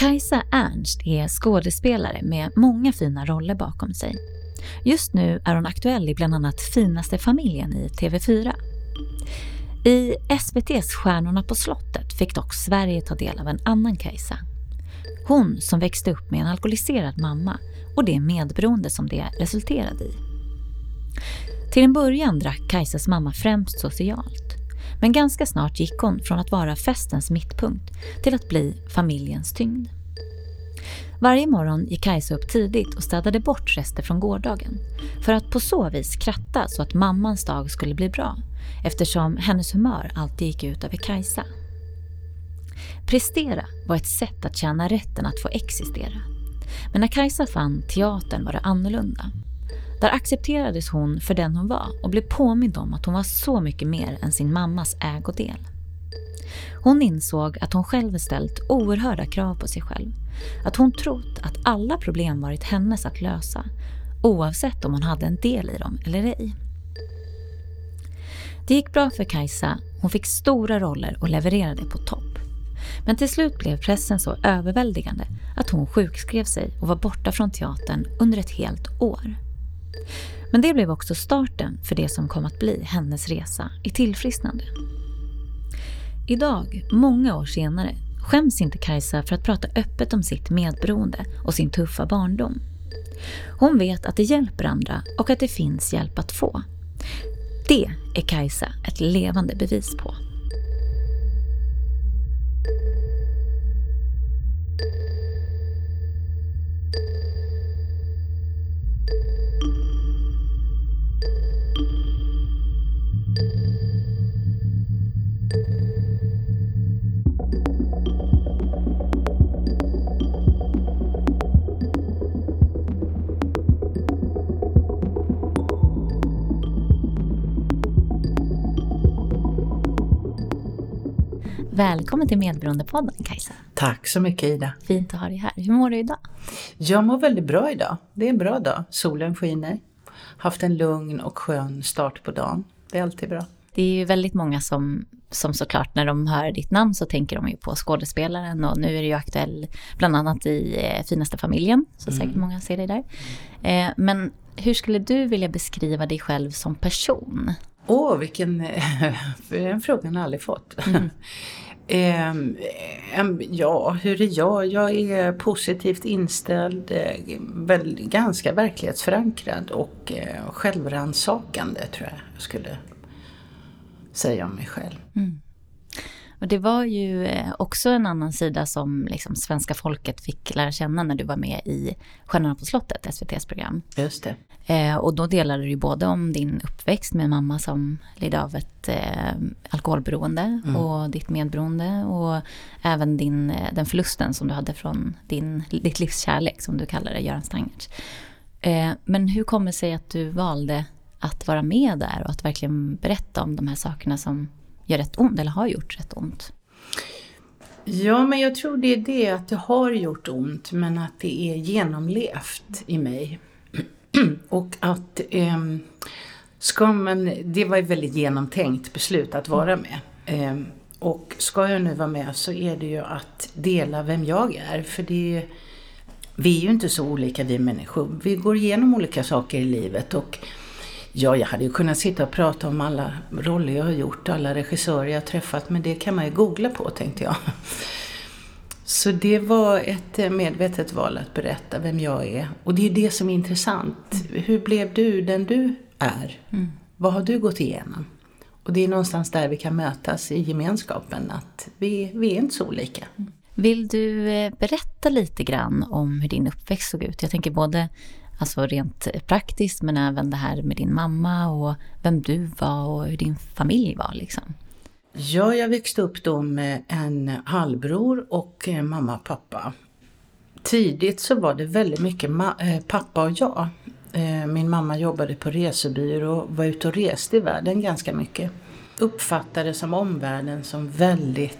Kajsa Ernst är skådespelare med många fina roller bakom sig. Just nu är hon aktuell i bland annat Finaste familjen i TV4. I SVTs Stjärnorna på slottet fick dock Sverige ta del av en annan Kajsa. Hon som växte upp med en alkoholiserad mamma och det medberoende som det resulterade i. Till en början drack Kajsas mamma främst socialt. Men ganska snart gick hon från att vara festens mittpunkt till att bli familjens tyngd. Varje morgon gick Kajsa upp tidigt och städade bort rester från gårdagen för att på så vis kratta så att mammans dag skulle bli bra eftersom hennes humör alltid gick ut över Kajsa. Prestera var ett sätt att tjäna rätten att få existera. Men när Kajsa fann teatern var det annorlunda. Där accepterades hon för den hon var och blev påmind om att hon var så mycket mer än sin mammas ägodel. Hon insåg att hon själv ställt oerhörda krav på sig själv. Att hon trott att alla problem varit hennes att lösa, oavsett om hon hade en del i dem eller ej. Det gick bra för Kajsa, hon fick stora roller och levererade på topp. Men till slut blev pressen så överväldigande att hon sjukskrev sig och var borta från teatern under ett helt år. Men det blev också starten för det som kom att bli hennes resa i tillfrisknande. Idag, många år senare, skäms inte Kajsa för att prata öppet om sitt medberoende och sin tuffa barndom. Hon vet att det hjälper andra och att det finns hjälp att få. Det är Kajsa ett levande bevis på. Välkommen till Medberoendepodden Kajsa. Tack så mycket Ida. Fint att ha dig här. Hur mår du idag? Jag mår väldigt bra idag. Det är en bra dag. Solen skiner. Haft en lugn och skön start på dagen. Det är alltid bra. Det är ju väldigt många som, som såklart när de hör ditt namn så tänker de ju på skådespelaren och nu är du ju aktuell bland annat i eh, Finaste familjen, så mm. säkert många ser dig där. Eh, men hur skulle du vilja beskriva dig själv som person? Åh, oh, vilken... Den frågan har jag aldrig fått. Mm. Eh, ja, hur är jag? Jag är positivt inställd, eh, väl, ganska verklighetsförankrad och eh, självransakande tror jag jag skulle säga om mig själv. Mm. Och det var ju eh, också en annan sida som liksom svenska folket fick lära känna när du var med i Stjärnorna på slottet, SVTs program. Just det. Eh, och då delade du ju både om din uppväxt med mamma som led av ett eh, alkoholberoende mm. och ditt medberoende och även din, eh, den förlusten som du hade från din, ditt livs kärlek som du kallar det, Göran Stangertz. Eh, men hur kommer det sig att du valde att vara med där och att verkligen berätta om de här sakerna som gör rätt ont eller har gjort rätt ont? Ja, men jag tror det är det att det har gjort ont men att det är genomlevt i mig. och att eh, ska man, det var ett väldigt genomtänkt beslut att vara med. Eh, och ska jag nu vara med så är det ju att dela vem jag är. För det är, vi är ju inte så olika vi människor. Vi går igenom olika saker i livet och Ja, jag hade ju kunnat sitta och prata om alla roller jag har gjort, alla regissörer jag har träffat, men det kan man ju googla på tänkte jag. Så det var ett eh, medvetet val att berätta vem jag är. Och det är det som är intressant. Hur blev du den du är? Mm. Vad har du gått igenom? Och det är någonstans där vi kan mötas i gemenskapen, att vi, vi är inte så olika. Vill du eh, berätta lite grann om hur din uppväxt såg ut? Jag tänker både Alltså rent praktiskt men även det här med din mamma och vem du var och hur din familj var liksom. Ja, jag växte upp då med en halvbror och eh, mamma och pappa. Tidigt så var det väldigt mycket eh, pappa och jag. Eh, min mamma jobbade på resebyrå och var ute och reste i världen ganska mycket. Uppfattade som omvärlden som väldigt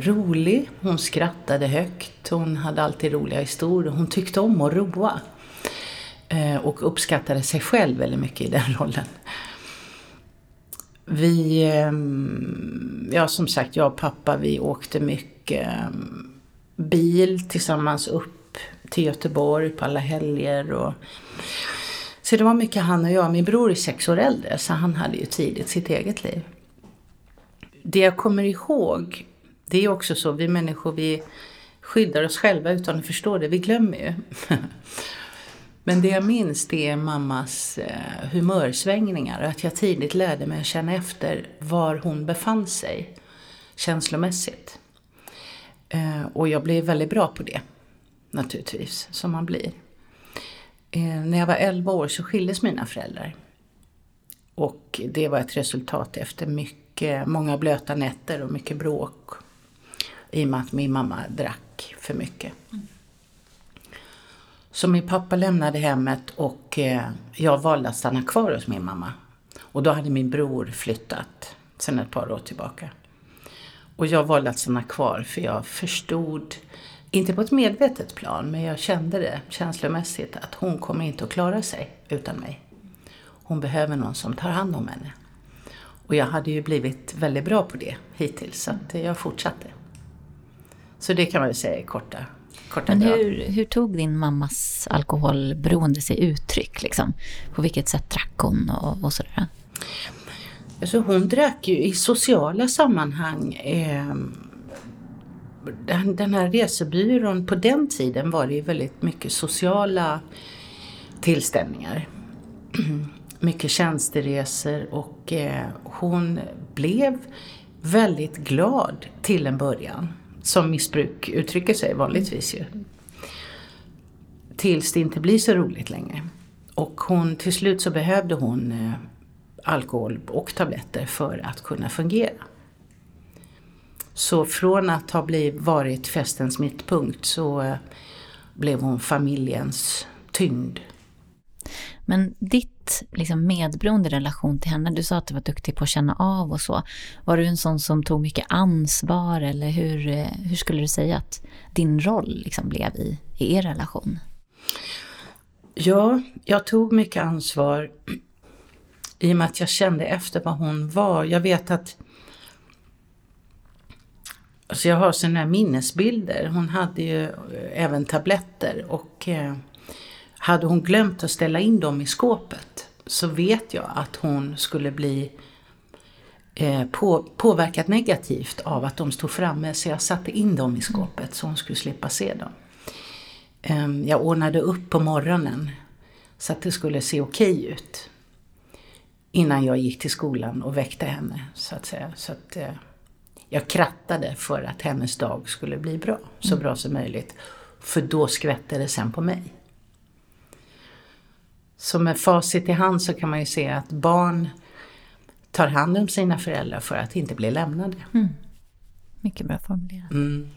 rolig. Hon skrattade högt, hon hade alltid roliga historier, hon tyckte om att roa. Och uppskattade sig själv väldigt mycket i den rollen. Vi, ehm, ja som sagt, jag och pappa vi åkte mycket. Ehm, bil tillsammans upp till Göteborg på alla helger. Och... Så det var mycket han och jag. Min bror är sex år äldre så han hade ju tidigt sitt eget liv. Det jag kommer ihåg, det är också så, vi människor vi skyddar oss själva utan att förstå det. Vi glömmer ju. Men det jag minns det är mammas eh, humörsvängningar och att jag tidigt lärde mig att känna efter var hon befann sig känslomässigt. Eh, och jag blev väldigt bra på det, naturligtvis, som man blir. Eh, när jag var 11 år så skildes mina föräldrar. Och det var ett resultat efter mycket, många blöta nätter och mycket bråk. I och med att min mamma drack för mycket. Mm. Så min pappa lämnade hemmet och eh, jag valde att stanna kvar hos min mamma. Och då hade min bror flyttat sedan ett par år tillbaka. Och jag valde att stanna kvar för jag förstod, inte på ett medvetet plan, men jag kände det känslomässigt att hon kommer inte att klara sig utan mig. Hon behöver någon som tar hand om henne. Och jag hade ju blivit väldigt bra på det hittills, så att jag fortsatte. Så det kan man väl säga i korta, korta Men hur, hur tog din mammas alkoholberoende sig uttryck? Liksom? På vilket sätt drack hon och, och sådär? Alltså hon drack ju i sociala sammanhang. Eh, den, den här resebyrån, på den tiden var det ju väldigt mycket sociala tillställningar. mycket tjänsteresor och eh, hon blev väldigt glad till en början. Som missbruk uttrycker sig vanligtvis ju. Tills det inte blir så roligt längre. Och hon, till slut så behövde hon eh, alkohol och tabletter för att kunna fungera. Så från att ha blivit, varit festens mittpunkt så eh, blev hon familjens tyngd. Men ditt liksom, medberoende relation till henne, du sa att du var duktig på att känna av och så. Var du en sån som tog mycket ansvar eller hur, eh, hur skulle du säga att din roll liksom, blev i, i er relation? Ja, jag tog mycket ansvar i och med att jag kände efter vad hon var. Jag vet att Alltså jag har sådana minnesbilder. Hon hade ju eh, även tabletter och eh, hade hon glömt att ställa in dem i skåpet så vet jag att hon skulle bli eh, på, påverkat negativt av att de stod framme så jag satte in dem i skåpet så hon skulle slippa se dem. Eh, jag ordnade upp på morgonen så att det skulle se okej ut innan jag gick till skolan och väckte henne. Så att säga. Så att, eh, jag krattade för att hennes dag skulle bli bra, så bra som möjligt. För då skvätte det sen på mig. Så med facit i hand så kan man ju se att barn tar hand om sina föräldrar för att inte bli lämnade. Mm. Mycket bra formulerat. Mm.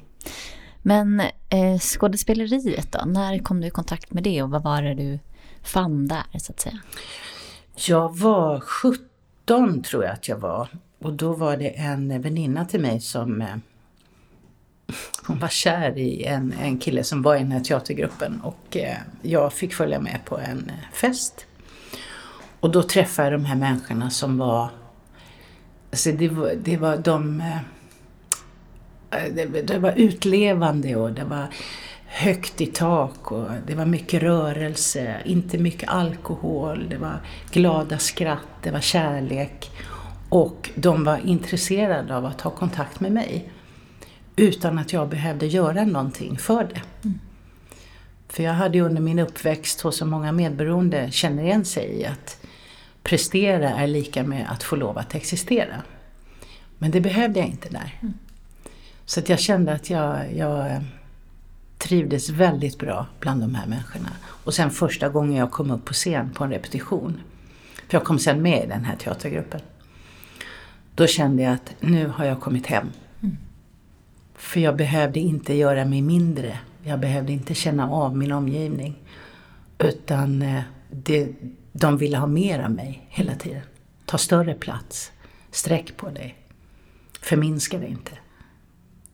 Men eh, skådespeleriet då, när kom du i kontakt med det och vad var det du fann där så att säga? Jag var 17 tror jag att jag var. Och då var det en väninna till mig som eh, hon var kär i en, en kille som var i den här teatergruppen och eh, jag fick följa med på en eh, fest. Och då träffade jag de här människorna som var, alltså det var, det var de, det, det var utlevande och det var högt i tak och det var mycket rörelse, inte mycket alkohol, det var glada skratt, det var kärlek. Och de var intresserade av att ha kontakt med mig. Utan att jag behövde göra någonting för det. Mm. För jag hade ju under min uppväxt, hos så många medberoende känner igen sig i att prestera är lika med att få lov att existera. Men det behövde jag inte där. Mm. Så att jag kände att jag, jag trivdes väldigt bra bland de här människorna. Och sen första gången jag kom upp på scen på en repetition, för jag kom sen med i den här teatergruppen, då kände jag att nu har jag kommit hem. För jag behövde inte göra mig mindre. Jag behövde inte känna av min omgivning. Utan eh, det, de ville ha mer av mig hela tiden. Ta större plats. Sträck på dig. Förminska dig inte.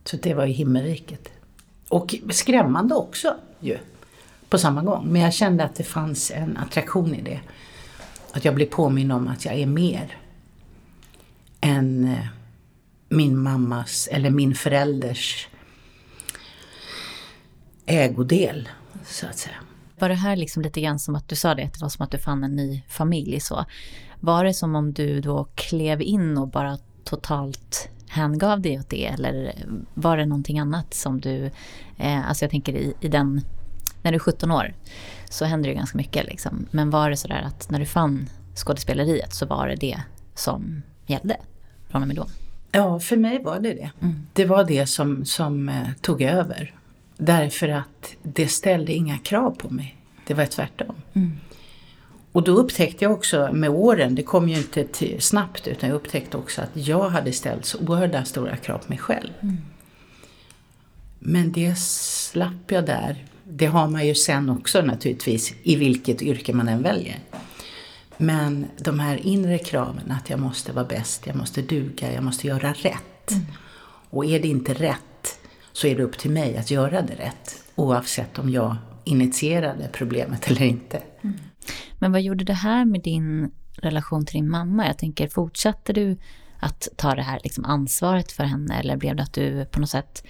Så det var ju himmelriket. Och skrämmande också ju, på samma gång. Men jag kände att det fanns en attraktion i det. Att jag blev påminn om att jag är mer än eh, min mammas eller min förälders ägodel, så att säga. Var det här liksom lite grann som att du sa det, att det var som att du fann en ny familj så? Var det som om du då klev in och bara totalt hängav dig åt det eller var det någonting annat som du, eh, alltså jag tänker i, i den, när du är 17 år så händer det ganska mycket liksom. Men var det sådär att när du fann skådespeleriet så var det det som gällde från och med då? Ja, för mig var det det. Mm. Det var det som, som eh, tog över. Därför att det ställde inga krav på mig. Det var tvärtom. Mm. Och då upptäckte jag också med åren, det kom ju inte till, snabbt, utan jag upptäckte också att jag hade ställt så oerhörda stora krav på mig själv. Mm. Men det slapp jag där. Det har man ju sen också naturligtvis, i vilket yrke man än väljer. Men de här inre kraven, att jag måste vara bäst, jag måste duga, jag måste göra rätt. Mm. Och är det inte rätt så är det upp till mig att göra det rätt. Oavsett om jag initierade problemet eller inte. Mm. Men vad gjorde det här med din relation till din mamma? Jag tänker, fortsatte du att ta det här liksom ansvaret för henne eller blev det att du på något sätt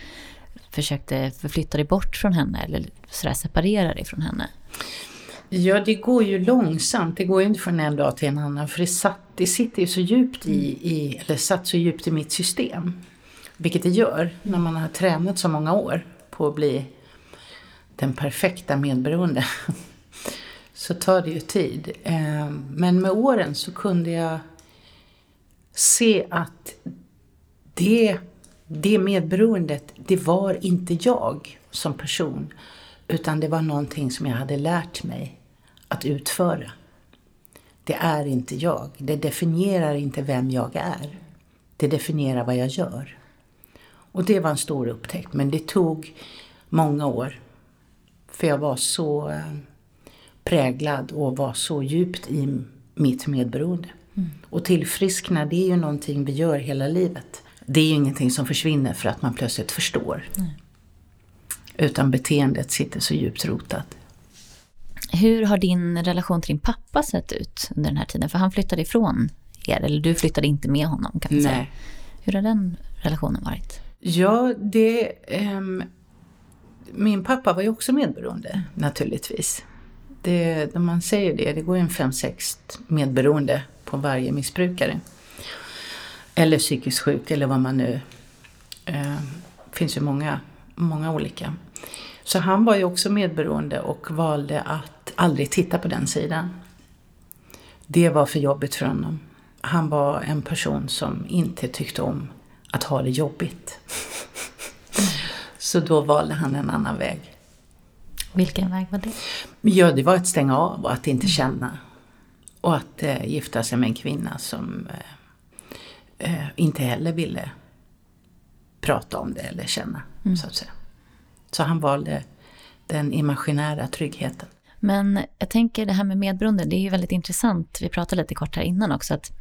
försökte förflytta dig bort från henne eller sådär separera dig från henne? Ja, det går ju långsamt. Det går ju inte från en dag till en annan. För det, satt, det sitter ju så djupt i, i, eller satt så djupt i mitt system. Vilket det gör när man har tränat så många år på att bli den perfekta medberoende. Så tar det ju tid. Eh, men med åren så kunde jag se att det, det medberoendet, det var inte jag som person. Utan det var någonting som jag hade lärt mig att utföra. Det är inte jag. Det definierar inte vem jag är. Det definierar vad jag gör. Och det var en stor upptäckt, men det tog många år. För jag var så eh, präglad och var så djupt i mitt medberoende. Mm. Och tillfriskna, det är ju någonting vi gör hela livet. Det är ju ingenting som försvinner för att man plötsligt förstår. Mm. Utan beteendet sitter så djupt rotat. Hur har din relation till din pappa sett ut under den här tiden? För han flyttade ifrån er, eller du flyttade inte med honom kan man Nej. säga. Hur har den relationen varit? Ja, det... Um, min pappa var ju också medberoende naturligtvis. Det, när man säger det, det går ju en fem sex medberoende på varje missbrukare. Eller psykiskt sjuk eller vad man nu... Eh, finns ju många, många olika. Så han var ju också medberoende och valde att aldrig titta på den sidan. Det var för jobbigt för honom. Han var en person som inte tyckte om att ha det jobbigt. Så då valde han en annan väg. Vilken väg var det? Ja, det var att stänga av och att inte känna. Och att eh, gifta sig med en kvinna som eh, eh, inte heller ville prata om det eller känna, mm. så att säga. Så han valde den imaginära tryggheten. Men jag tänker det här med medberoende, det är ju väldigt intressant. Vi pratade lite kort här innan också att,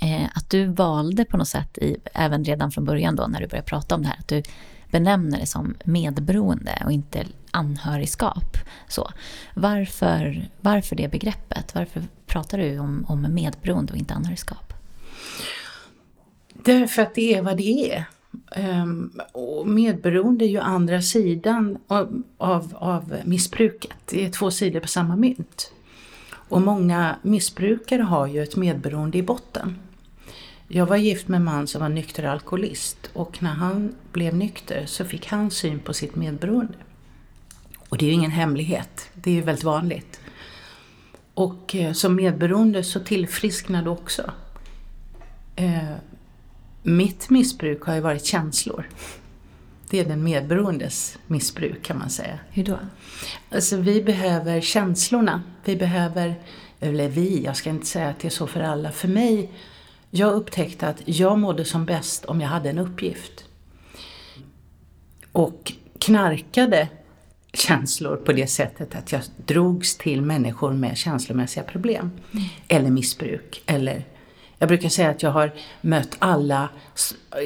eh, att du valde på något sätt, i, även redan från början då när du började prata om det här, att du benämner det som medberoende och inte anhörigskap. Så, varför, varför det begreppet? Varför pratar du om, om medberoende och inte anhörigskap? Därför att det är vad det är. Ehm, och medberoende är ju andra sidan av, av, av, missbruket. Det är två sidor på samma mynt. Och många missbrukare har ju ett medberoende i botten. Jag var gift med en man som var nykter alkoholist och när han blev nykter så fick han syn på sitt medberoende. Och det är ju ingen hemlighet, det är ju väldigt vanligt. Och eh, som medberoende så tillfrisknar du också. Eh, mitt missbruk har ju varit känslor. Det är den medberoendes missbruk kan man säga. Hur då? Alltså vi behöver känslorna. Vi behöver, eller vi, jag ska inte säga att det är så för alla. För mig jag upptäckte att jag mådde som bäst om jag hade en uppgift. Och knarkade känslor på det sättet att jag drogs till människor med känslomässiga problem. Mm. Eller missbruk. Eller, jag brukar säga att jag har mött alla,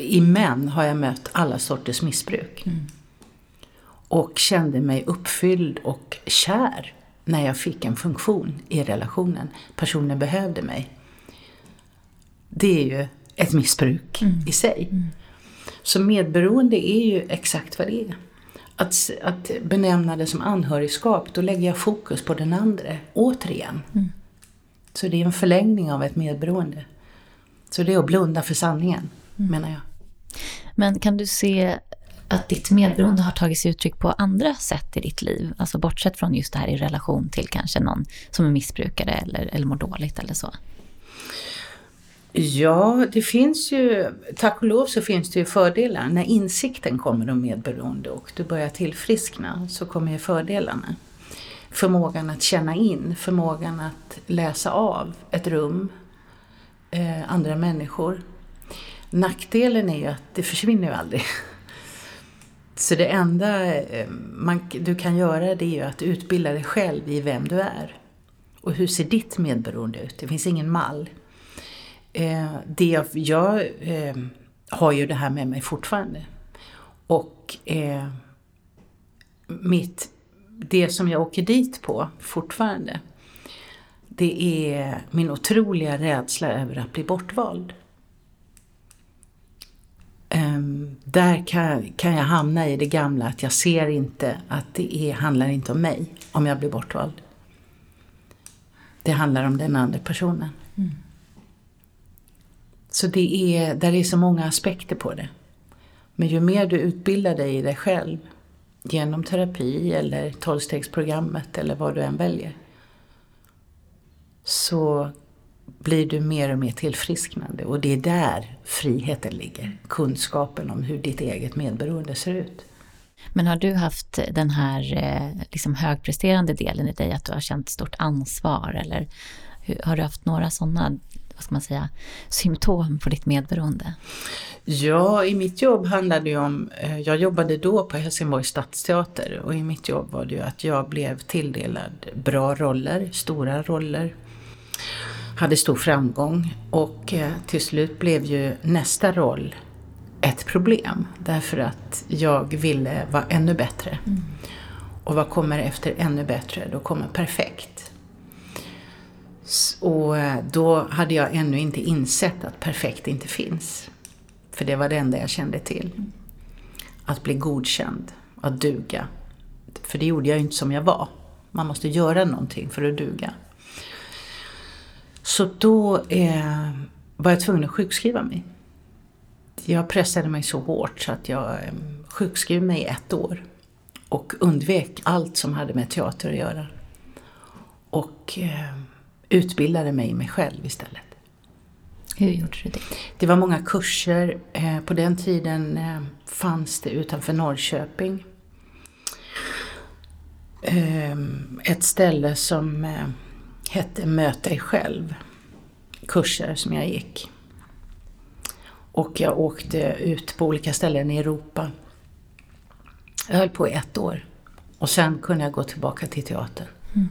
i män har jag mött alla sorters missbruk. Mm. Och kände mig uppfylld och kär när jag fick en funktion i relationen. Personen behövde mig det är ju ett missbruk mm. i sig. Mm. Så medberoende är ju exakt vad det är. att, att benämna det som anhörigskap, då lägger jag fokus på den andra, återigen. Mm. Så det är en förlängning av ett medberoende. Så det är att blunda för sanningen, mm. menar jag. Men kan du se att ditt medberoende har tagit sig uttryck på andra sätt i ditt liv? Alltså bortsett från just det här i relation till kanske någon som är missbrukare eller, eller mår dåligt eller så? Ja, det finns ju, tack och lov så finns det ju fördelar. När insikten kommer om medberoende och du börjar tillfriskna så kommer ju fördelarna. Förmågan att känna in, förmågan att läsa av ett rum, eh, andra människor. Nackdelen är ju att det försvinner ju aldrig. Så det enda eh, man, du kan göra det är ju att utbilda dig själv i vem du är. Och hur ser ditt medberoende ut? Det finns ingen mall. Eh, det, jag eh, har ju det här med mig fortfarande. Och eh, mitt, det som jag åker dit på fortfarande, det är min otroliga rädsla över att bli bortvald. Um, där kan, kan jag hamna i det gamla att jag ser inte att det är, handlar inte om mig om jag blir bortvald. Det handlar om den andra personen. Mm. Så det är, där är så många aspekter på det. Men ju mer du utbildar dig i dig själv genom terapi eller tolvstegsprogrammet eller vad du än väljer så blir du mer och mer tillfrisknande och det är där friheten ligger. Kunskapen om hur ditt eget medberoende ser ut. Men har du haft den här eh, liksom högpresterande delen i dig, att du har känt stort ansvar eller har du haft några sådana vad ska man säga, symptom på ditt medberoende? Ja, i mitt jobb handlade det om, eh, jag jobbade då på Helsingborgs stadsteater och i mitt jobb var det ju att jag blev tilldelad bra roller, stora roller, hade stor framgång och eh, till slut blev ju nästa roll ett problem därför att jag ville vara ännu bättre. Mm. Och vad kommer efter ännu bättre? Då kommer perfekt. Och eh, då hade jag ännu inte insett att perfekt inte finns. För det var det enda jag kände till. Att bli godkänd, att duga. För det gjorde jag ju inte som jag var. Man måste göra någonting för att duga. Så då eh, var jag tvungen att sjukskriva mig. Jag pressade mig så hårt så att jag eh, sjukskrev mig i ett år. Och undvek allt som hade med teater att göra. Och eh, utbildade mig mig själv istället. Hur gjorde du det? Det var många kurser. Eh, på den tiden eh, fanns det utanför Norrköping eh, ett ställe som hette Möt dig själv. Kurser som jag gick. Och jag åkte ut på olika ställen i Europa. Jag höll på i ett år. Och sen kunde jag gå tillbaka till teatern. Mm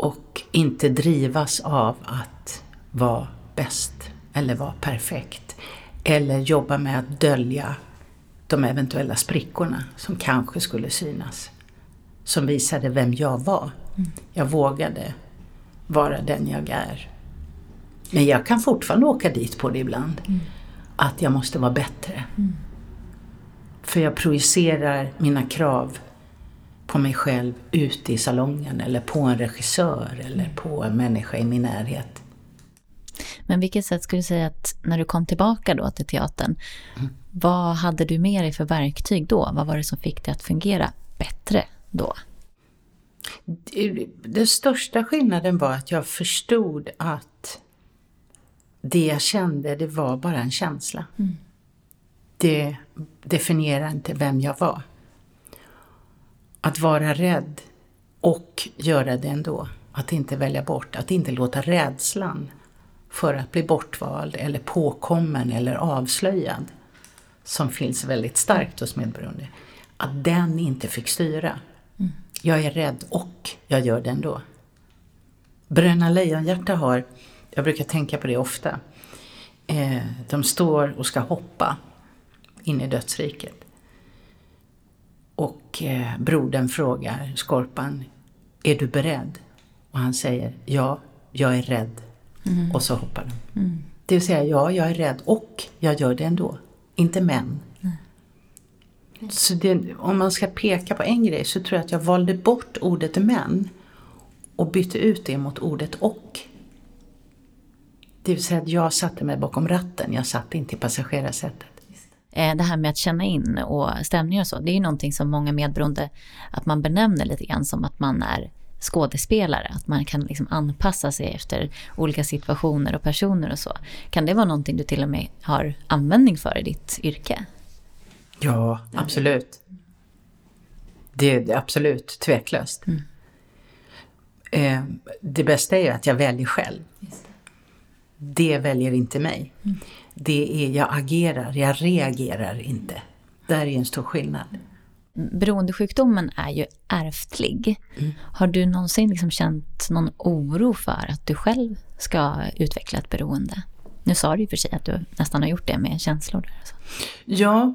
och inte drivas av att vara bäst eller vara perfekt. Eller jobba med att dölja de eventuella sprickorna som kanske skulle synas. Som visade vem jag var. Mm. Jag vågade vara den jag är. Men jag kan fortfarande åka dit på det ibland. Mm. Att jag måste vara bättre. Mm. För jag projicerar mina krav på mig själv ute i salongen eller på en regissör eller på en människa i min närhet. Men vilket sätt skulle du säga att när du kom tillbaka då till teatern, mm. vad hade du med dig för verktyg då? Vad var det som fick dig att fungera bättre då? Den största skillnaden var att jag förstod att det jag kände, det var bara en känsla. Mm. Det definierar inte vem jag var att vara rädd och göra det ändå. Att inte välja bort, att inte låta rädslan för att bli bortvald eller påkommen eller avslöjad, som finns väldigt starkt hos medberoende, att den inte fick styra. Jag är rädd och jag gör det ändå. Bröderna Lejonhjärta har, jag brukar tänka på det ofta, eh, de står och ska hoppa in i dödsriket. Och eh, brodern frågar Skorpan, är du beredd? Och han säger, ja, jag är rädd. Mm. Och så hoppar de. Mm. Det vill säga, ja, jag är rädd och jag gör det ändå. Inte men. Så det, om man ska peka på en grej så tror jag att jag valde bort ordet män och bytte ut det mot ordet och. Det vill säga att jag satte mig bakom ratten, jag satt inte i passagerarsätet. Eh, det här med att känna in och stämningar och så, det är ju någonting som många medberoende, att man benämner lite grann som att man är skådespelare, att man kan liksom anpassa sig efter olika situationer och personer och så. Kan det vara någonting du till och med har användning för i ditt yrke? Ja, absolut. Det är absolut tveklöst. Mm. Eh, det bästa är ju att jag väljer själv. Det väljer inte mig. Mm. Det är jag agerar, jag reagerar inte. Där är en stor skillnad. Beroendesjukdomen är ju ärftlig. Mm. Har du någonsin liksom känt någon oro för att du själv ska utveckla ett beroende? Nu sa du ju för sig att du nästan har gjort det med känslor. Där. Ja,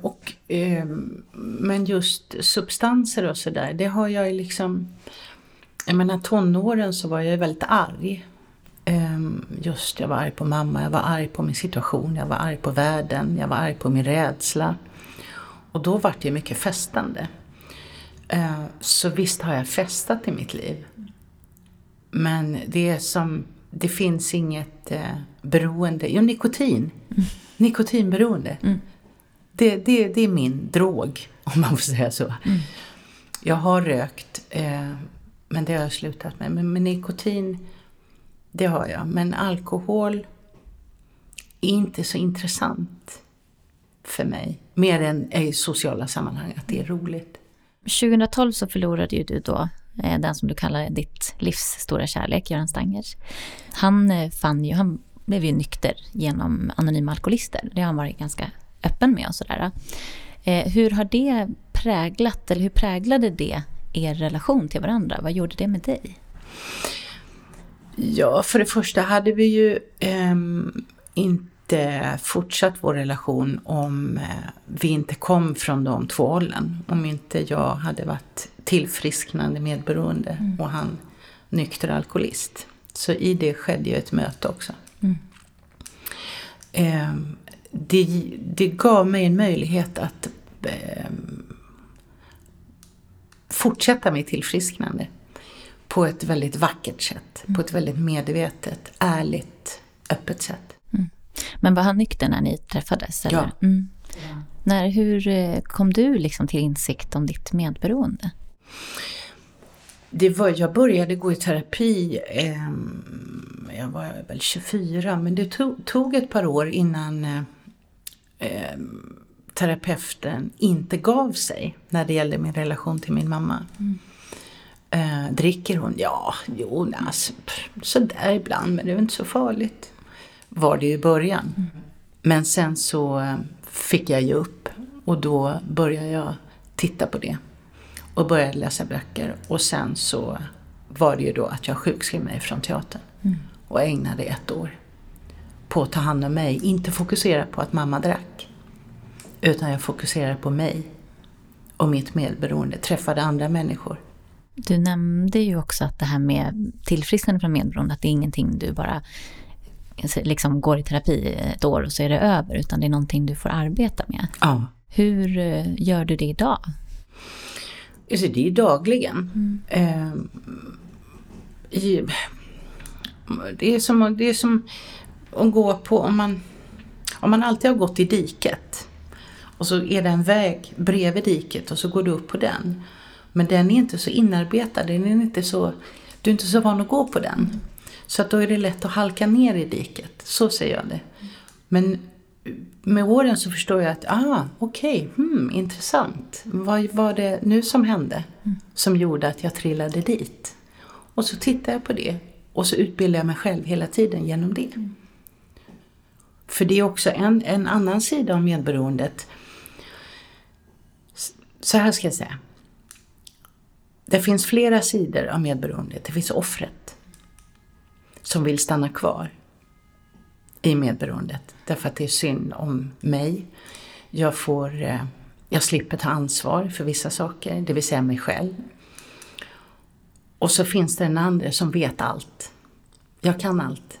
och, eh, men just substanser och sådär, det har jag liksom... Jag menar tonåren så var jag väldigt arg. Ehm, just, jag var arg på mamma, jag var arg på min situation, jag var arg på världen, jag var arg på min rädsla. Och då var det mycket festande. Ehm, så visst har jag festat i mitt liv. Men det är som, det finns inget eh, beroende, jo nikotin. Mm. Nikotinberoende. Mm. Det, det, det är min drog, om man får säga så. Mm. Jag har rökt, eh, men det har jag slutat med. Men med nikotin det har jag. Men alkohol är inte så intressant för mig. Mer än i sociala sammanhang, att det är roligt. 2012 så förlorade ju du då eh, den som du kallar ditt livs stora kärlek, Göran Stangers. Han eh, fann ju, han blev ju nykter genom Anonyma Alkoholister. Det har han varit ganska öppen med och sådär. Eh, hur har det präglat, eller hur präglade det er relation till varandra? Vad gjorde det med dig? Ja, för det första hade vi ju eh, inte fortsatt vår relation om eh, vi inte kom från de två hållen. Om inte jag hade varit tillfrisknande medberoende mm. och han nykter alkoholist. Så i det skedde ju ett möte också. Mm. Eh, det, det gav mig en möjlighet att eh, fortsätta mitt tillfrisknande på ett väldigt vackert sätt. Mm. På ett väldigt medvetet, ärligt, öppet sätt. Mm. Men var han nykter när ni träffades? Eller? Ja. Mm. ja. När, hur eh, kom du liksom till insikt om ditt medberoende? Det var, jag började gå i terapi, eh, jag var väl 24, men det tog, tog ett par år innan eh, ehm, terapeuten inte gav sig när det gällde min relation till min mamma. Mm. Eh, dricker hon? Ja, jo, alltså, sådär ibland, men det är inte så farligt. Var det ju i början. Mm. Men sen så eh, fick jag ge upp och då började jag titta på det. Och började läsa böcker och sen så var det ju då att jag sjukskrev mig från teatern. Mm. Och ägnade ett år på att ta hand om mig. Inte fokusera på att mamma drack. Utan jag fokuserade på mig och mitt medberoende. Träffade andra människor. Du nämnde ju också att det här med tillfrisknande från medberoende, att det är ingenting du bara liksom går i terapi ett år och så är det över, utan det är någonting du får arbeta med. Ja. Hur eh, gör du det idag? Alltså det är dagligen. Mm. Eh, det, är som, det är som att gå på, om man, om man alltid har gått i diket och så är det en väg bredvid diket och så går du upp på den. Men den är inte så inarbetad, den är inte så, du är inte så van att gå på den. Så att då är det lätt att halka ner i diket. Så säger jag det. Men med åren så förstår jag att, ah, okej, okay, hmm, intressant. Vad var det nu som hände som gjorde att jag trillade dit? Och så tittar jag på det och så utbildar jag mig själv hela tiden genom det. För det är också en, en annan sida av medberoendet. Så här ska jag säga. Det finns flera sidor av medberoendet. Det finns offret som vill stanna kvar i medberoendet därför att det är synd om mig. Jag, får, eh, jag slipper ta ansvar för vissa saker, det vill säga mig själv. Och så finns det en andra som vet allt. Jag kan allt.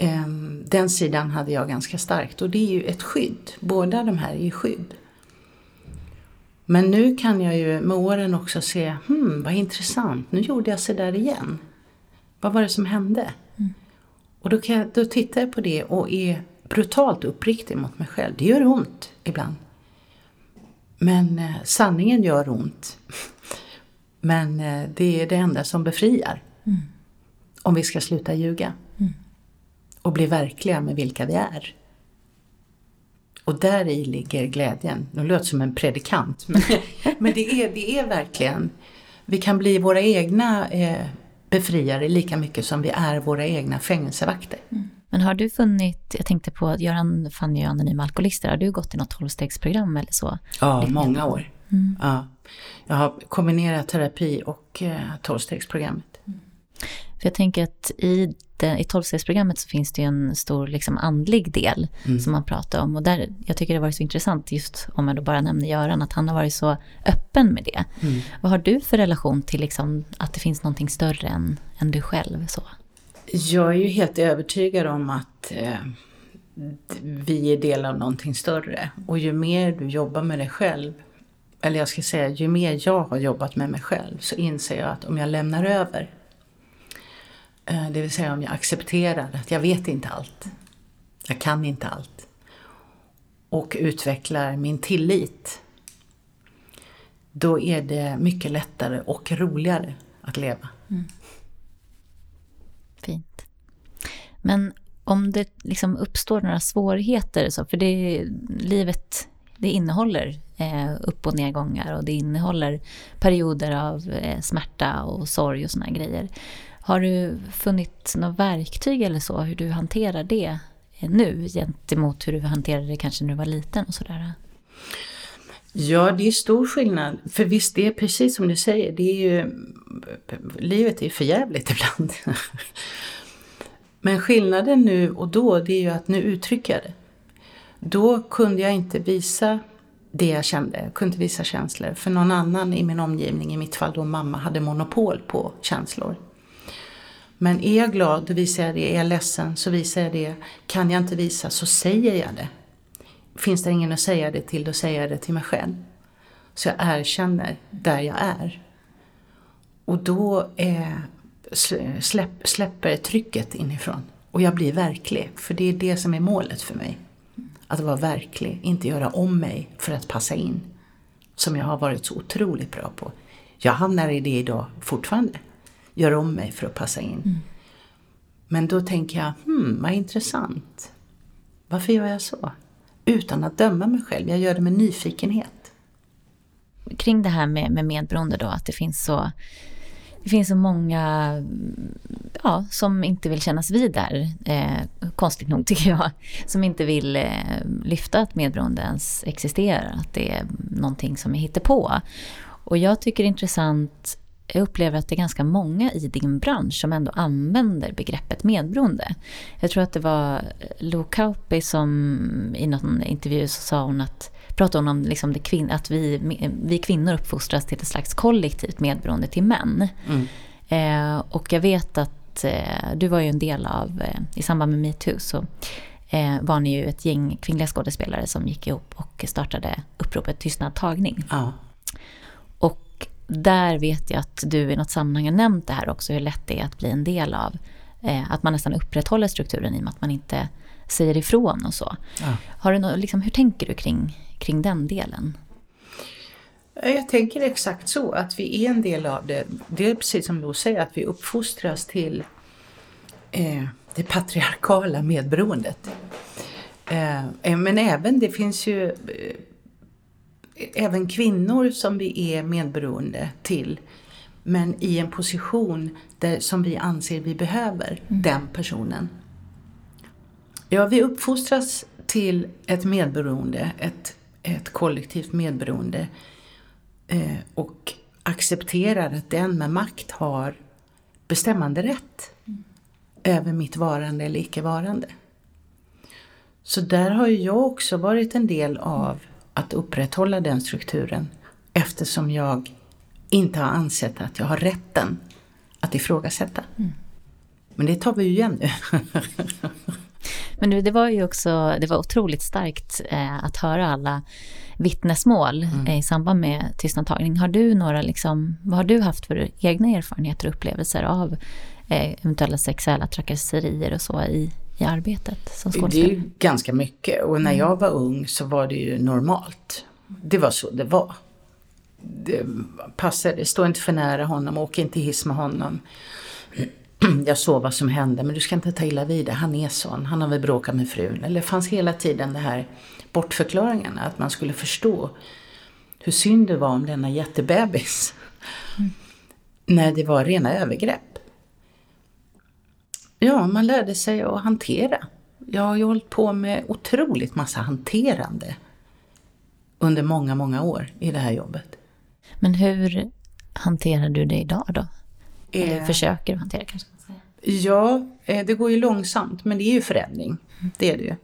Ehm, den sidan hade jag ganska starkt och det är ju ett skydd. Båda de här är ju skydd. Men nu kan jag ju med åren också se, hmm, vad intressant, nu gjorde jag så där igen. Vad var det som hände? Mm. Och då, kan jag, då tittar jag på det och är brutalt uppriktig mot mig själv. Det gör ont ibland. Men eh, sanningen gör ont. Men eh, det är det enda som befriar. Mm. Om vi ska sluta ljuga. Och bli verkliga med vilka vi är. Och där i ligger glädjen. Nu låter som en predikant. Men, men det, är, det är verkligen, vi kan bli våra egna eh, befriare lika mycket som vi är våra egna fängelsevakter. Mm. Men har du funnit, jag tänkte på Göran fann ju anonyma alkoholister, har du gått i något tolvstegsprogram eller så? Ja, många år. Mm. Ja. Jag har kombinerat terapi och eh, tolvstegsprogrammet. Mm. För jag tänker att i, i tolvstegsprogrammet så finns det ju en stor liksom, andlig del mm. som man pratar om. Och där, jag tycker det har varit så intressant, just om jag då bara nämner Göran, att han har varit så öppen med det. Mm. Vad har du för relation till liksom, att det finns någonting större än, än du själv? Så? Jag är ju helt övertygad om att eh, vi är del av någonting större. Och ju mer du jobbar med dig själv, eller jag ska säga ju mer jag har jobbat med mig själv, så inser jag att om jag lämnar över, Eh, det vill säga om jag accepterar att jag vet inte allt, jag kan inte allt, och utvecklar min tillit, då är det mycket lättare och roligare att leva. Mm. Fint. Men om det liksom uppstår några svårigheter, så, för det, livet det innehåller eh, upp och nedgångar och det innehåller perioder av eh, smärta och sorg och såna grejer. Har du funnit något verktyg eller så, hur du hanterar det nu gentemot hur du hanterade det kanske när du var liten och sådär? Ja, det är stor skillnad. För visst, det är precis som du säger, det är ju, livet är förjävligt ibland. Men skillnaden nu och då, det är ju att nu uttrycker jag det. Då kunde jag inte visa det jag kände, jag kunde inte visa känslor. För någon annan i min omgivning, i mitt fall då mamma, hade monopol på känslor. Men är jag glad, då visar jag det. Är jag ledsen, så visar jag det. Kan jag inte visa, så säger jag det. Finns det ingen att säga det till, då säger jag det till mig själv. Så jag erkänner där jag är. Och då eh, släpp, släpper trycket inifrån. Och jag blir verklig, för det är det som är målet för mig. Att vara verklig, inte göra om mig för att passa in. Som jag har varit så otroligt bra på. Jag hamnar i det idag fortfarande. Gör om mig för att passa in. Mm. Men då tänker jag, hmm, vad intressant. Varför gör jag så? Utan att döma mig själv, jag gör det med nyfikenhet. Kring det här med, med medberoende då, att det finns så det finns så många ja, som inte vill kännas vid där, eh, konstigt nog tycker jag, som inte vill eh, lyfta att medberoende ens existerar, att det är någonting som är hittepå. Och jag tycker det är intressant, jag upplever att det är ganska många i din bransch som ändå använder begreppet medberoende. Jag tror att det var Lo Kauppi som i någon intervju så sa hon att pratar hon om liksom det att vi, vi kvinnor uppfostras till ett slags kollektivt medberoende till män. Mm. Eh, och jag vet att eh, du var ju en del av, eh, i samband med metoo, så eh, var ni ju ett gäng kvinnliga skådespelare som gick ihop och startade uppropet Tystnad tagning. Ja. Där vet jag att du i något sammanhang har nämnt det här också, hur lätt det är att bli en del av, eh, att man nästan upprätthåller strukturen i och med att man inte säger ifrån och så. Ja. Har du no liksom, hur tänker du kring kring den delen? Jag tänker exakt så, att vi är en del av det. Det är precis som du säger, att vi uppfostras till eh, det patriarkala medberoendet. Eh, men även, det finns ju eh, även kvinnor som vi är medberoende till. Men i en position där, som vi anser vi behöver mm. den personen. Ja, vi uppfostras till ett medberoende, ett ett kollektivt medberoende eh, och accepterar att den med makt har bestämmande rätt mm. över mitt varande eller icke-varande. Så där har ju jag också varit en del av att upprätthålla den strukturen eftersom jag inte har ansett att jag har rätten att ifrågasätta. Mm. Men det tar vi ju igen nu. Men du, det var ju också, det var otroligt starkt eh, att höra alla vittnesmål mm. eh, i samband med tystnadtagning. Har du några, liksom, vad har du haft för egna erfarenheter och upplevelser av eh, eventuella sexuella trakasserier och så i, i arbetet som skådespelare? Det är ju ganska mycket och när mm. jag var ung så var det ju normalt. Det var så det var. Det passade, stå inte för nära honom, åk inte hiss med honom. Jag såg vad som hände, men du ska inte ta illa vid det. Han är sån, han har väl bråkat med frun. Eller det fanns hela tiden det här bortförklaringarna, att man skulle förstå hur synd det var om denna jättebebis. Mm. När det var rena övergrepp. Ja, man lärde sig att hantera. Jag har ju hållit på med otroligt massa hanterande under många, många år i det här jobbet. Men hur hanterar du det idag då? Eller eh, försöker du hantera kanske? Ja, eh, det går ju långsamt men det är ju förändring. Mm. Det är det ju.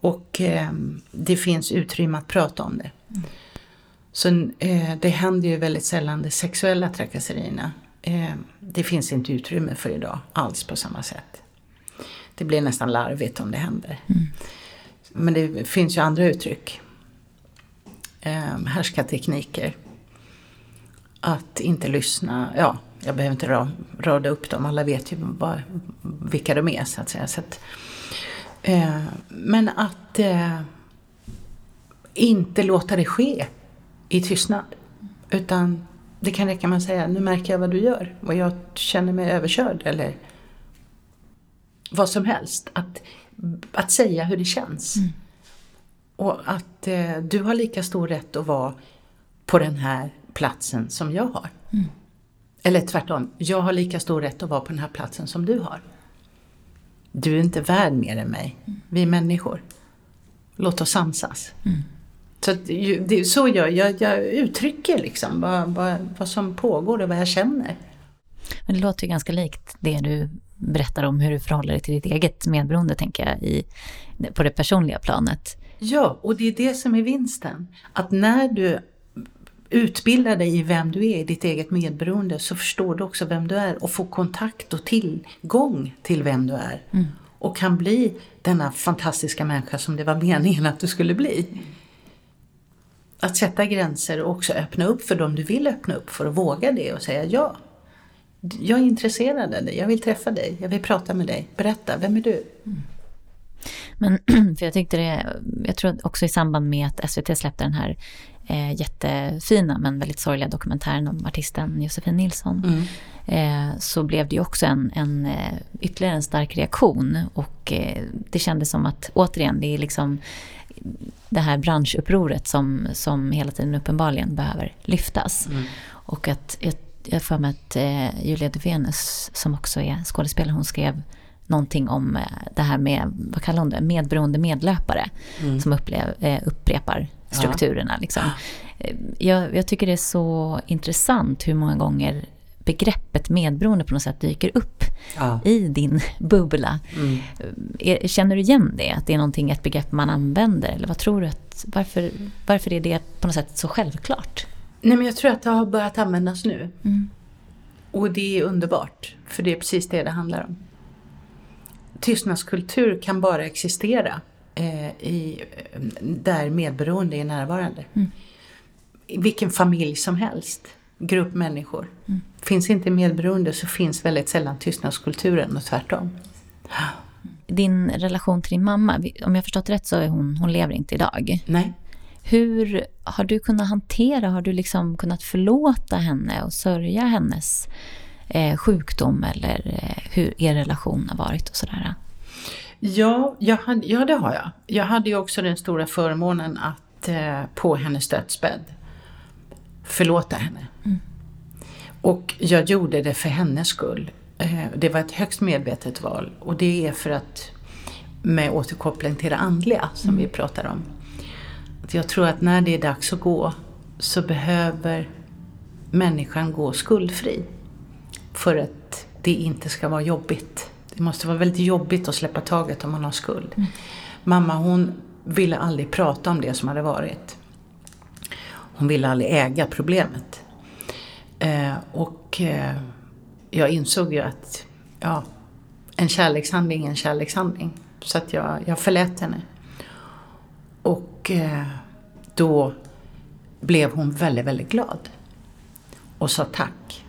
Och eh, det finns utrymme att prata om det. Mm. Så eh, det händer ju väldigt sällan de sexuella trakasserierna. Eh, det finns inte utrymme för idag alls på samma sätt. Det blir nästan larvigt om det händer. Mm. Men det finns ju andra uttryck. Eh, härskartekniker. Att inte lyssna, ja, jag behöver inte rada upp dem, alla vet ju bara vilka de är så att säga. Så att, eh, men att eh, inte låta det ske i tystnad. Utan det kan räcka med att säga, nu märker jag vad du gör och jag känner mig överkörd eller vad som helst. Att, att säga hur det känns. Mm. Och att eh, du har lika stor rätt att vara på den här platsen som jag har. Mm. Eller tvärtom, jag har lika stor rätt att vara på den här platsen som du har. Du är inte värd mer än mig. Mm. Vi är människor. Låt oss samsas. Så, det, så jag, jag, jag uttrycker liksom vad, vad, vad som pågår och vad jag känner. Men det låter ju ganska likt det du berättar om hur du förhåller dig till ditt eget medberoende, tänker jag, i, på det personliga planet. Ja, och det är det som är vinsten. Att när du utbildar dig i vem du är, i ditt eget medberoende, så förstår du också vem du är och får kontakt och tillgång till vem du är. Mm. Och kan bli denna fantastiska människa som det var meningen att du skulle bli. Att sätta gränser och också öppna upp för dem du vill öppna upp för och våga det och säga ja. Jag är intresserad av dig, jag vill träffa dig, jag vill prata med dig. Berätta, vem är du? Mm. Men för jag tyckte det, jag tror också i samband med att SVT släppte den här eh, jättefina men väldigt sorgliga dokumentären om artisten Josefin Nilsson. Mm. Eh, så blev det ju också en, en eh, ytterligare en stark reaktion och eh, det kändes som att återigen det är liksom det här branschupproret som, som hela tiden uppenbarligen behöver lyftas. Mm. Och att jag, jag får med att eh, Julia Duvenus som också är skådespelare, hon skrev någonting om eh, det här med, vad kallar hon det, medberoende medlöpare mm. som upplev, eh, upprepar strukturerna. Ja. Liksom. Eh, jag, jag, tycker det är så intressant hur många gånger begreppet medberoende på något sätt dyker upp ja. i din bubbla. Mm. Är, känner du igen det? Att det är någonting, ett begrepp man använder? Eller vad tror du att, varför, varför är det på något sätt så självklart? Nej men jag tror att det har börjat användas nu. Mm. Och det är underbart, för det är precis det det handlar om tystnadskultur kan bara existera eh, i, där medberoende är närvarande. Mm. I vilken familj som helst, grupp människor. Mm. Finns inte medberoende så finns väldigt sällan tystnadskulturen och tvärtom. Din relation till din mamma, om jag förstått rätt så är hon, hon lever inte idag. Nej. Hur har du kunnat hantera, har du liksom kunnat förlåta henne och sörja hennes eh, sjukdom eller eh, hur er relation har varit och sådär? Ja, jag hade, ja, det har jag. Jag hade ju också den stora förmånen att eh, på hennes dödsbädd förlåta henne. Mm. Och jag gjorde det för hennes skull. Eh, det var ett högst medvetet val och det är för att med återkoppling till det andliga som mm. vi pratar om. Att jag tror att när det är dags att gå så behöver människan gå skuldfri för att det inte ska vara jobbigt. Det måste vara väldigt jobbigt att släppa taget om man har skuld. Mm. Mamma hon ville aldrig prata om det som hade varit. Hon ville aldrig äga problemet. Eh, och eh, jag insåg ju att ja, en kärlekshandling är en kärlekshandling. Så att jag, jag förlät henne. Och eh, då blev hon väldigt, väldigt glad. Och sa tack.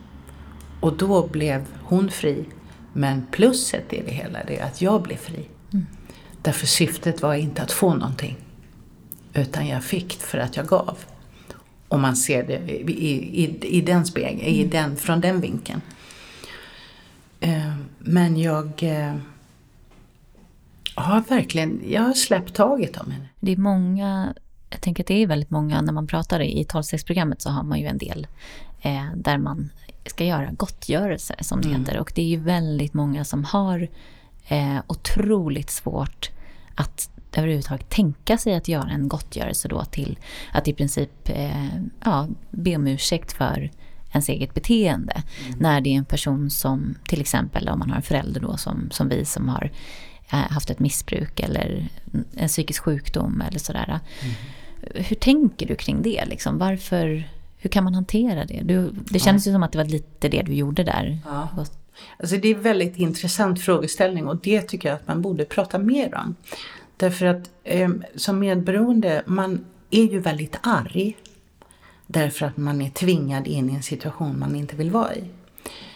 Och då blev hon fri. Men plusset i det hela är att jag blev fri. Mm. Därför syftet var inte att få någonting. Utan jag fick för att jag gav. Om man ser det i, i, i den spegeln, mm. i den, från den vinkeln. Eh, men jag eh, har verkligen, jag har släppt taget om henne. Det är många, jag tänker att det är väldigt många, när man pratar i tolvstegsprogrammet så har man ju en del eh, där man ska göra gottgörelse som det mm. heter. Och det är ju väldigt många som har eh, otroligt svårt att överhuvudtaget tänka sig att göra en gottgörelse då till att i princip eh, ja, be om ursäkt för ens eget beteende. Mm. När det är en person som, till exempel om man har en förälder då som, som vi som har eh, haft ett missbruk eller en psykisk sjukdom eller sådär. Mm. Hur tänker du kring det? Liksom? Varför, hur kan man hantera det? Du, det kändes ja. ju som att det var lite det du gjorde där. Ja. Alltså det är en väldigt intressant frågeställning och det tycker jag att man borde prata mer om. Därför att eh, som medberoende, man är ju väldigt arg. Därför att man är tvingad in i en situation man inte vill vara i.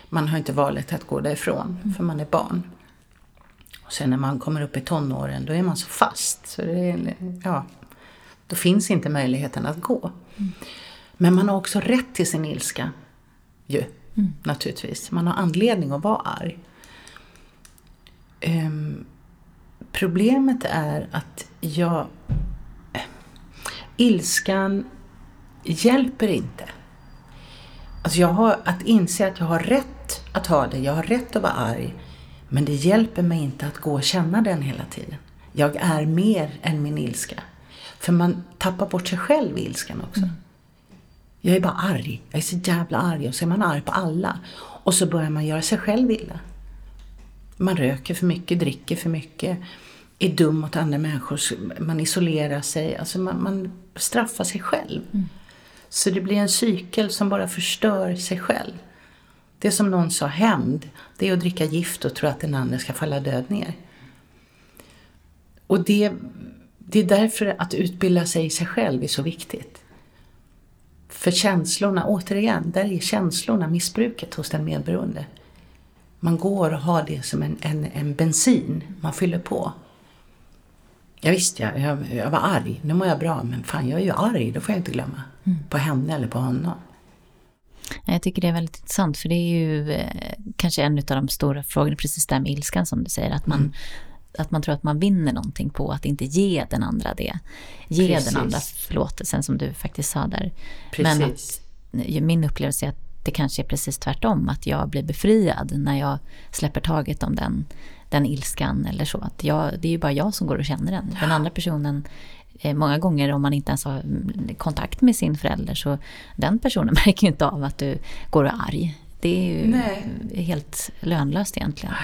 Man har inte valet att gå därifrån, mm. för man är barn. Och sen när man kommer upp i tonåren, då är man så fast. Så det är, ja, då finns inte möjligheten att gå. Mm. Men man har också rätt till sin ilska. Ju, mm. naturligtvis. Man har anledning att vara arg. Um, problemet är att jag... Ilskan hjälper inte. Alltså jag har att inse att jag har rätt att ha det, jag har rätt att vara arg. Men det hjälper mig inte att gå och känna den hela tiden. Jag är mer än min ilska. För man tappar bort sig själv i ilskan också. Mm. Jag är bara arg. Jag är så jävla arg. Och så är man arg på alla. Och så börjar man göra sig själv illa. Man röker för mycket, dricker för mycket, är dum mot andra människor, man isolerar sig. Alltså man, man straffar sig själv. Mm. Så det blir en cykel som bara förstör sig själv. Det är som någon sa, hämnd, det är att dricka gift och tro att den andra ska falla död ner. Och det, det är därför att utbilda sig i sig själv är så viktigt. För känslorna, återigen, där är känslorna missbruket hos den medberoende. Man går och har det som en, en, en bensin man fyller på. Ja, visst, jag, jag, jag var arg. Nu mår jag bra, men fan jag är ju arg, det får jag inte glömma. Mm. På henne eller på honom. Jag tycker det är väldigt intressant, för det är ju eh, kanske en av de stora frågorna, precis där med ilskan som du säger, att man, mm. att man tror att man vinner någonting på att inte ge den andra det. Ge precis. den andra förlåtelsen som du faktiskt sa där. Precis. Men att, min upplevelse är att det kanske är precis tvärtom, att jag blir befriad när jag släpper taget om den, den ilskan eller så. Att jag, det är ju bara jag som går och känner den. Den andra personen eh, Många gånger om man inte ens har kontakt med sin förälder så den personen märker ju inte av att du går och är arg. Det är ju Nej. helt lönlöst egentligen.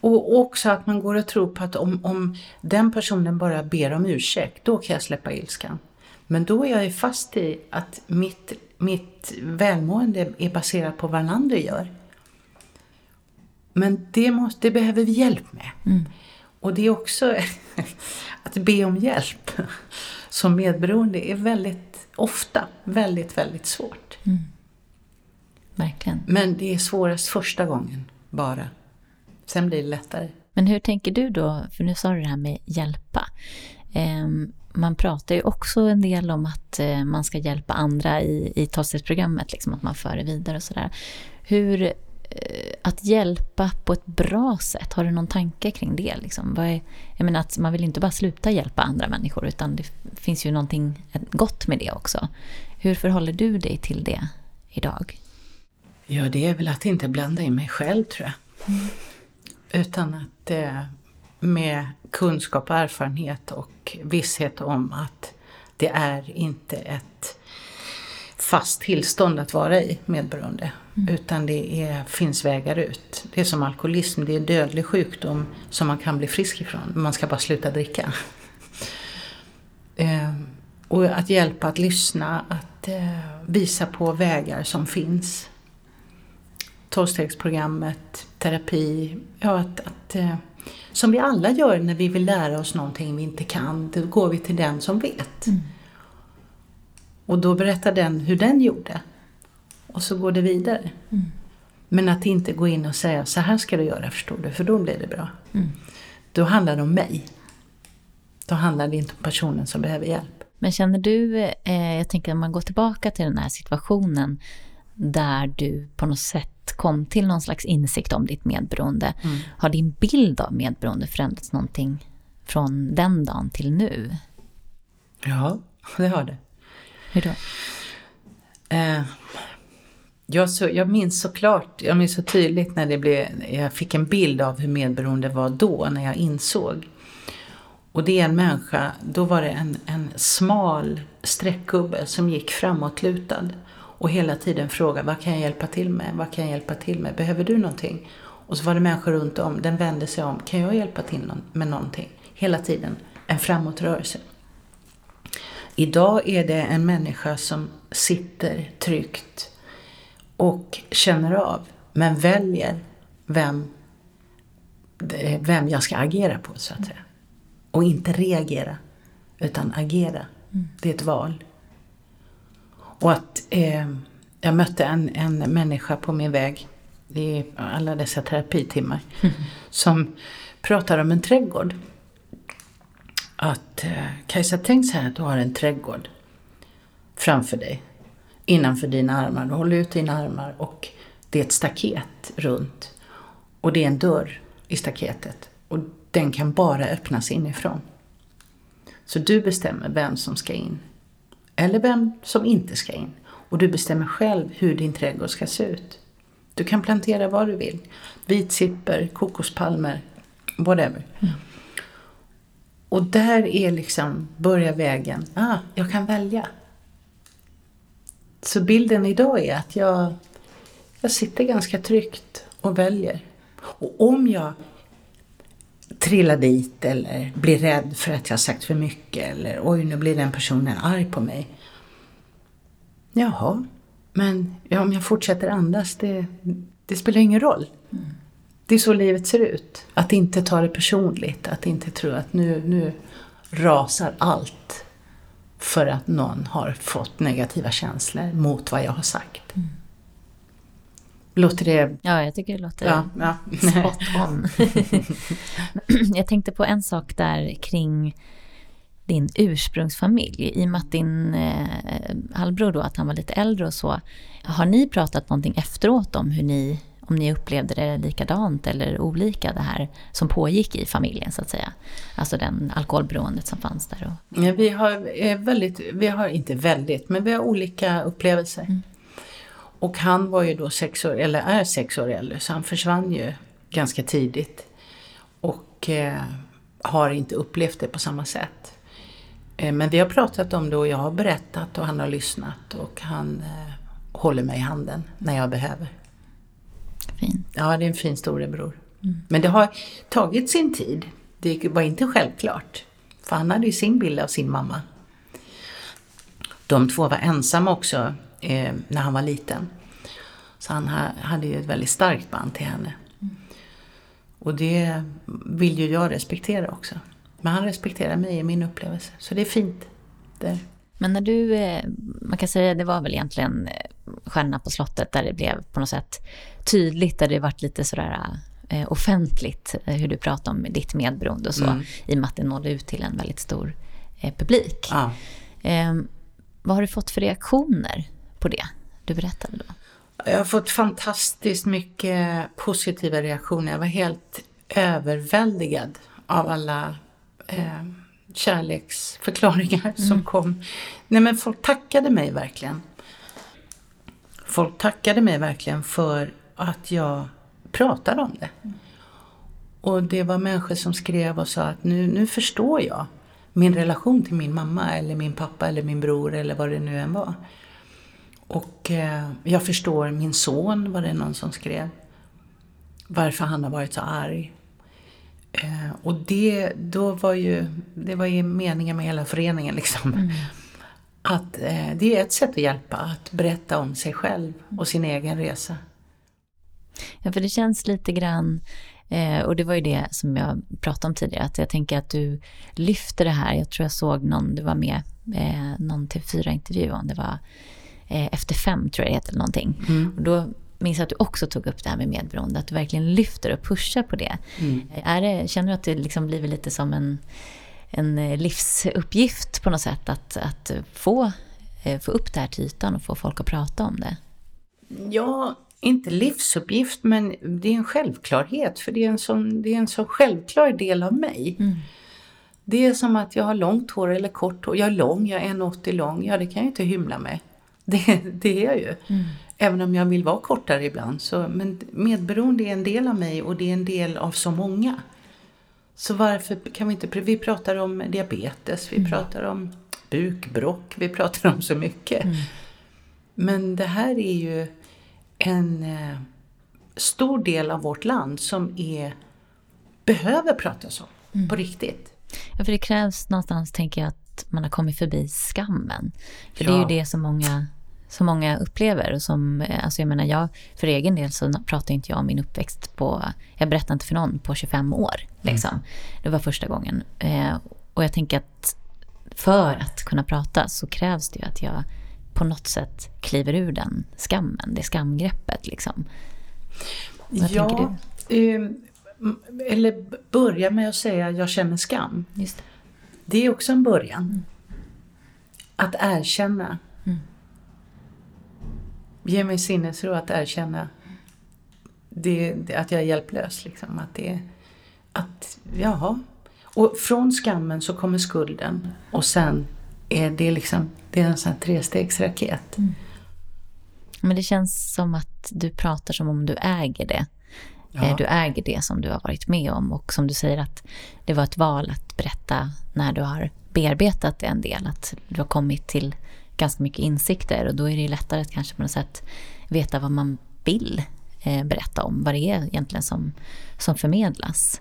Och också att man går och tror på att om, om den personen bara ber om ursäkt, då kan jag släppa ilskan. Men då är jag ju fast i att mitt, mitt välmående är baserat på vad den andra gör. Men det, måste, det behöver vi hjälp med. Mm. Och det är också att be om hjälp som medberoende är väldigt ofta väldigt, väldigt svårt. Mm. Verkligen. Men det är svårast första gången bara. Sen blir det lättare. Men hur tänker du då, för nu sa du det här med hjälpa. Um, man pratar ju också en del om att uh, man ska hjälpa andra i, i tolvstegsprogrammet, liksom att man för det vidare och sådär. Hur Eh, att hjälpa på ett bra sätt? Har du någon tanke kring det? Liksom? Är, jag menar att man vill inte bara sluta hjälpa andra människor utan det finns ju någonting gott med det också. Hur förhåller du dig till det idag? Ja, det är väl att inte blanda in mig själv tror jag. Mm. Utan att eh, med kunskap och erfarenhet och visshet om att det är inte ett fast tillstånd att vara i medberoende. Mm. Utan det är, finns vägar ut. Det är som alkoholism, det är en dödlig sjukdom som man kan bli frisk ifrån. Man ska bara sluta dricka. eh, och att hjälpa att lyssna, att eh, visa på vägar som finns. Tolvstegsprogrammet, terapi, ja att, att eh, Som vi alla gör när vi vill lära oss någonting vi inte kan. Då går vi till den som vet. Mm. Och då berättar den hur den gjorde. Och så går det vidare. Mm. Men att inte gå in och säga så här ska du göra förstår du, för då blir det bra. Mm. Då handlar det om mig. Då handlar det inte om personen som behöver hjälp. Men känner du, eh, jag tänker om man går tillbaka till den här situationen där du på något sätt kom till någon slags insikt om ditt medberoende. Mm. Har din bild av medberoende förändrats någonting från den dagen till nu? Ja, det har det. Hur då? Eh, jag, så, jag minns såklart, jag minns så tydligt när det blev, jag fick en bild av hur medberoende var då, när jag insåg. Och det är en människa, då var det en, en smal streckgubbe som gick framåtlutad och hela tiden frågade vad kan jag hjälpa till med, vad kan jag hjälpa till med, behöver du någonting? Och så var det människor runt om, den vände sig om, kan jag hjälpa till med någonting? Hela tiden en framåtrörelse. Idag är det en människa som sitter tryggt och känner av, men väljer vem, vem jag ska agera på, så att säga. Och inte reagera, utan agera. Mm. Det är ett val. Och att eh, jag mötte en, en människa på min väg i alla dessa terapitimmar Mm. som pratar om en trädgård. Att eh, Kajsa, tänk så här att du har en trädgård framför dig, innanför dina armar. Du håller ut dina armar och det är ett staket runt. Och det är en dörr i staketet. Och den kan bara öppnas inifrån. Så du bestämmer vem som ska in. Eller vem som inte ska in. Och du bestämmer själv hur din trädgård ska se ut. Du kan plantera vad du vill. Vitsipper, kokospalmer, whatever. Mm. Och där är liksom, börjar vägen. Ah, jag kan välja. Så bilden idag är att jag, jag sitter ganska tryggt och väljer. Och om jag trillar dit eller blir rädd för att jag har sagt för mycket eller oj, nu blir den personen arg på mig. Jaha, men ja, om jag fortsätter andas, det, det spelar ingen roll. Det är så livet ser ut. Att inte ta det personligt, att inte tro att nu, nu rasar allt för att någon har fått negativa känslor mot vad jag har sagt. Mm. Låter det... Ja, jag tycker det låter Ja, ja. spot on. jag tänkte på en sak där kring din ursprungsfamilj. I och med att din eh, halvbror då, att han var lite äldre och så. Har ni pratat någonting efteråt om hur ni, om ni upplevde det likadant eller olika det här som pågick i familjen så att säga? Alltså den alkoholberoendet som fanns där. Och... Ja, vi har väldigt, vi har inte väldigt, men vi har olika upplevelser. Mm. Och han var ju då sex år, eller är sex år äldre, så han försvann ju ganska tidigt. Och eh, har inte upplevt det på samma sätt. Eh, men vi har pratat om det och jag har berättat och han har lyssnat och han eh, håller mig i handen när jag behöver. Fint. Ja, det är en fin storebror. Men det har tagit sin tid. Det var inte självklart. För han hade ju sin bild av sin mamma. De två var ensamma också eh, när han var liten. Så han ha, hade ju ett väldigt starkt band till henne. Och det vill ju jag respektera också. Men han respekterar mig i min upplevelse. Så det är fint. Det. Men när du, eh, man kan säga det var väl egentligen eh, Stjärnorna på slottet där det blev på något sätt tydligt, där det varit lite sådär eh, offentligt hur du pratade om ditt medberoende och så, Mm. i och med att det nådde ut till en väldigt stor publik. Ja. Eh, vad har du fått för reaktioner på det du berättade då? Jag har fått fantastiskt mycket positiva reaktioner. Jag var helt överväldigad av alla eh, kärleksförklaringar som kom. Nej men folk tackade mig verkligen. Folk tackade mig verkligen för att jag pratade om det. Och det var människor som skrev och sa att nu, nu förstår jag min relation till min mamma eller min pappa eller min bror eller vad det nu än var. Och eh, jag förstår min son, var det någon som skrev. Varför han har varit så arg. Eh, och det, då var ju, det var ju meningen med hela föreningen liksom. Att eh, det är ett sätt att hjälpa, att berätta om sig själv och sin egen resa. Ja, för det känns lite grann Eh, och det var ju det som jag pratade om tidigare, att jag tänker att du lyfter det här. Jag tror jag såg någon, du var med, eh, någon TV4-intervju om det var eh, Efter fem, tror jag det heter, eller någonting. Mm. Och då minns att du också tog upp det här med medberoende, att du verkligen lyfter och pushar på det. Mm. Är det känner du att det liksom blivit lite som en, en eh, livsuppgift på något sätt, att, att få, eh, få upp det här till ytan och få folk att prata om det? Ja, inte livsuppgift, men det är en självklarhet, för det är en sån, det är en sån självklar del av mig. Mm. Det är som att jag har långt hår eller kort hår. Jag är lång, jag är 1,80 lång. Ja, det kan jag inte hymla med. Det, det är jag ju. Mm. Även om jag vill vara kortare ibland. Så, men medberoende är en del av mig och det är en del av så många. Så varför kan vi inte... Vi pratar om diabetes, vi mm. pratar om bukbrock, vi pratar om så mycket. Mm. Men det här är ju en eh, stor del av vårt land som är, behöver pratas om mm. på riktigt. Ja, för det krävs någonstans, tänker jag, att man har kommit förbi skammen. För ja. det är ju det som många, som många upplever. Och som, eh, alltså jag menar, jag, för egen del så pratar inte jag om min uppväxt på, jag berättar inte för någon på 25 år. Liksom. Mm. Det var första gången. Eh, och jag tänker att för att kunna prata så krävs det ju att jag på något sätt kliver ur den skammen, det skamgreppet liksom. Vad ja, tänker du? Eh, eller börja med att säga jag känner skam. Just det. det är också en början. Mm. Att erkänna. Mm. Ge mig sinnesro att erkänna det, det, att jag är hjälplös. Liksom. Att det, att, jaha. Och från skammen så kommer skulden och sen är det liksom det är en sån här trestegsraket. Mm. Men det känns som att du pratar som om du äger det. Ja. Eh, du äger det som du har varit med om och som du säger att det var ett val att berätta när du har bearbetat det en del. Att du har kommit till ganska mycket insikter och då är det lättare att kanske på något sätt veta vad man vill eh, berätta om. Vad det är egentligen som, som förmedlas.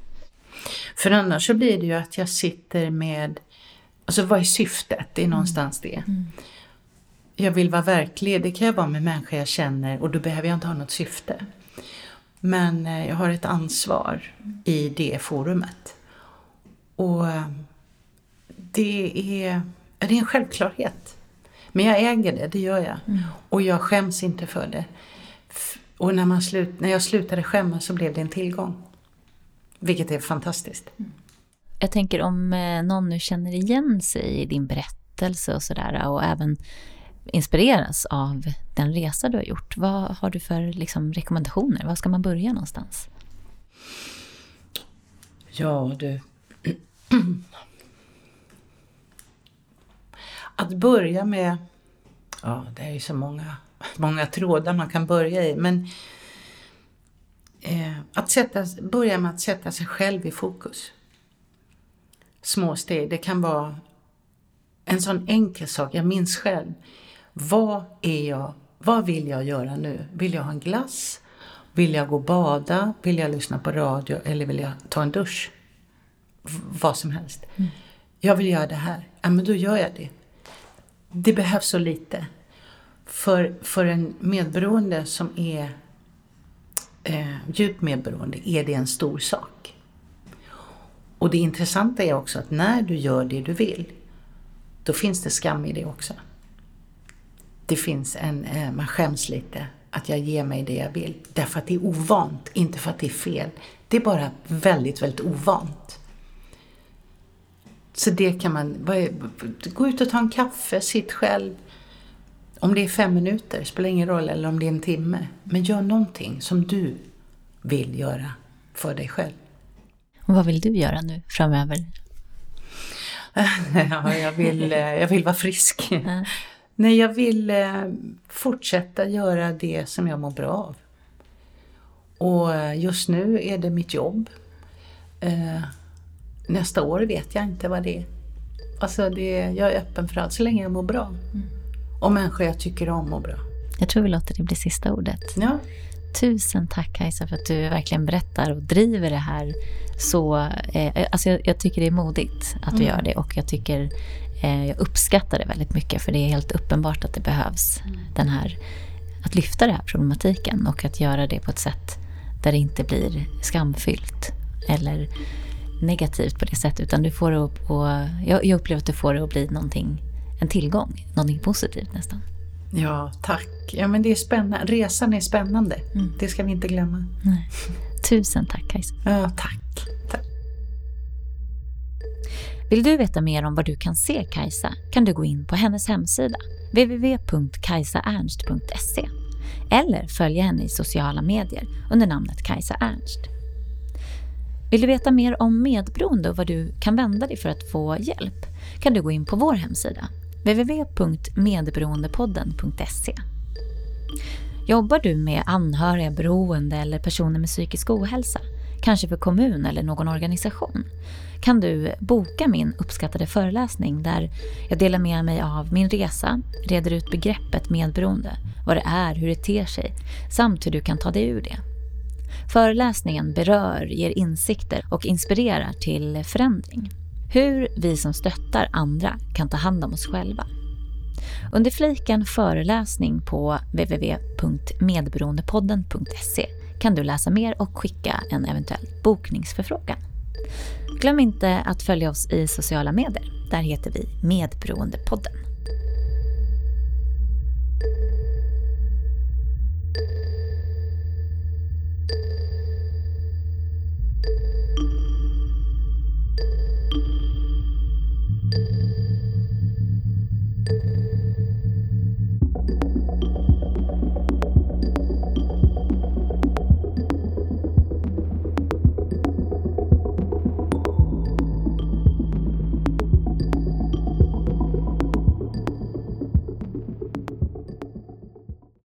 För annars så blir det ju att jag sitter med Alltså vad är syftet? Det är någonstans det. Mm. Jag vill vara verklig, det kan jag vara med människor jag känner och då behöver jag inte ha något syfte. Men eh, jag har ett ansvar i det forumet. Och eh, det är, det är en självklarhet. Men jag äger det, det gör jag. Mm. Och jag skäms inte för det. Och när, man slut, när jag slutade skämmas så blev det en tillgång. Vilket är fantastiskt. Mm. Jag tänker om eh, någon nu känner igen sig i din berättelse och sådär och även inspireras av den resa du har gjort. Vad har du för liksom, rekommendationer? Var ska man börja någonstans? Ja du. Att börja med, ja det är ju så många, många trådar man kan börja i, men eh, att sätta, börja med att sätta sig själv i fokus små steg. Det kan vara en sån enkel sak. Jag minns själv. Vad är jag? Vad vill jag göra nu? Vill jag ha en glass? Vill jag gå och bada? Vill jag lyssna på radio? Eller vill jag ta en dusch? V vad som helst. Mm. Jag vill göra det här. Ja, men då gör jag det. Det behövs så lite. För, för en medberoende som är eh, djupt medberoende är det en stor sak. Och det intressanta är också att när du gör det du vill, då finns det skam i det också. Det finns en, eh, man skäms lite att jag ger mig det jag vill. Därför att det är ovant, inte för att det är fel. Det är bara väldigt, väldigt ovant. Så det kan man, gå ut och ta en kaffe, sitt själv. Om det är fem minuter, spelar ingen roll, eller om det är en timme. Men gör någonting som du vill göra för dig själv. Vad vill du göra nu framöver? ja, jag, vill, eh, jag vill vara frisk. Mm. Nej, jag vill eh, fortsätta göra det som jag mår bra av. Och eh, just nu är det mitt jobb. Nästa år vet jag inte vad det är. Alltså det, jag är öppen för allt så länge jag mår bra. Mm. Och människor jag tycker om mår bra. Jag tror vi låter det bli sista ordet. Ja. Tusen tack Kajsa för att du verkligen berättar och driver det här så... Eh, alltså jag, jag, tycker det är modigt att du mm. gör det och jag tycker... Eh, jag uppskattar det väldigt mycket för det är helt uppenbart att det behövs mm. den här... Att lyfta den här problematiken och att göra det på ett sätt där det inte blir skamfyllt eller negativt på det sättet. Utan du får det att, och jag, jag upplever att du får det att bli någonting, en tillgång, någonting positivt nästan. Ja, tack. Ja, men det är spännande. Resan är spännande. Mm. Det ska vi inte glömma. Nej. Tusen tack Kajsa. Ja, tack. tack. Vill du veta mer om var du kan se Kajsa kan du gå in på hennes hemsida www.kajsaernst.se eller följa henne i sociala medier under namnet Kajsa Ernst. Vill du veta mer om medberoende och vad du kan vända dig för att få hjälp kan du gå in på vår hemsida www.medberoendepodden.se Jobbar du med anhöriga, beroende eller personer med psykisk ohälsa, kanske för kommun eller någon organisation, kan du boka min uppskattade föreläsning där jag delar med mig av min resa, reder ut begreppet medberoende, vad det är, hur det ter sig, samt hur du kan ta dig ur det. Föreläsningen berör, ger insikter och inspirerar till förändring. Hur vi som stöttar andra kan ta hand om oss själva. Under fliken föreläsning på www.medberoendepodden.se kan du läsa mer och skicka en eventuell bokningsförfrågan. Glöm inte att följa oss i sociala medier. Där heter vi Medberoendepodden.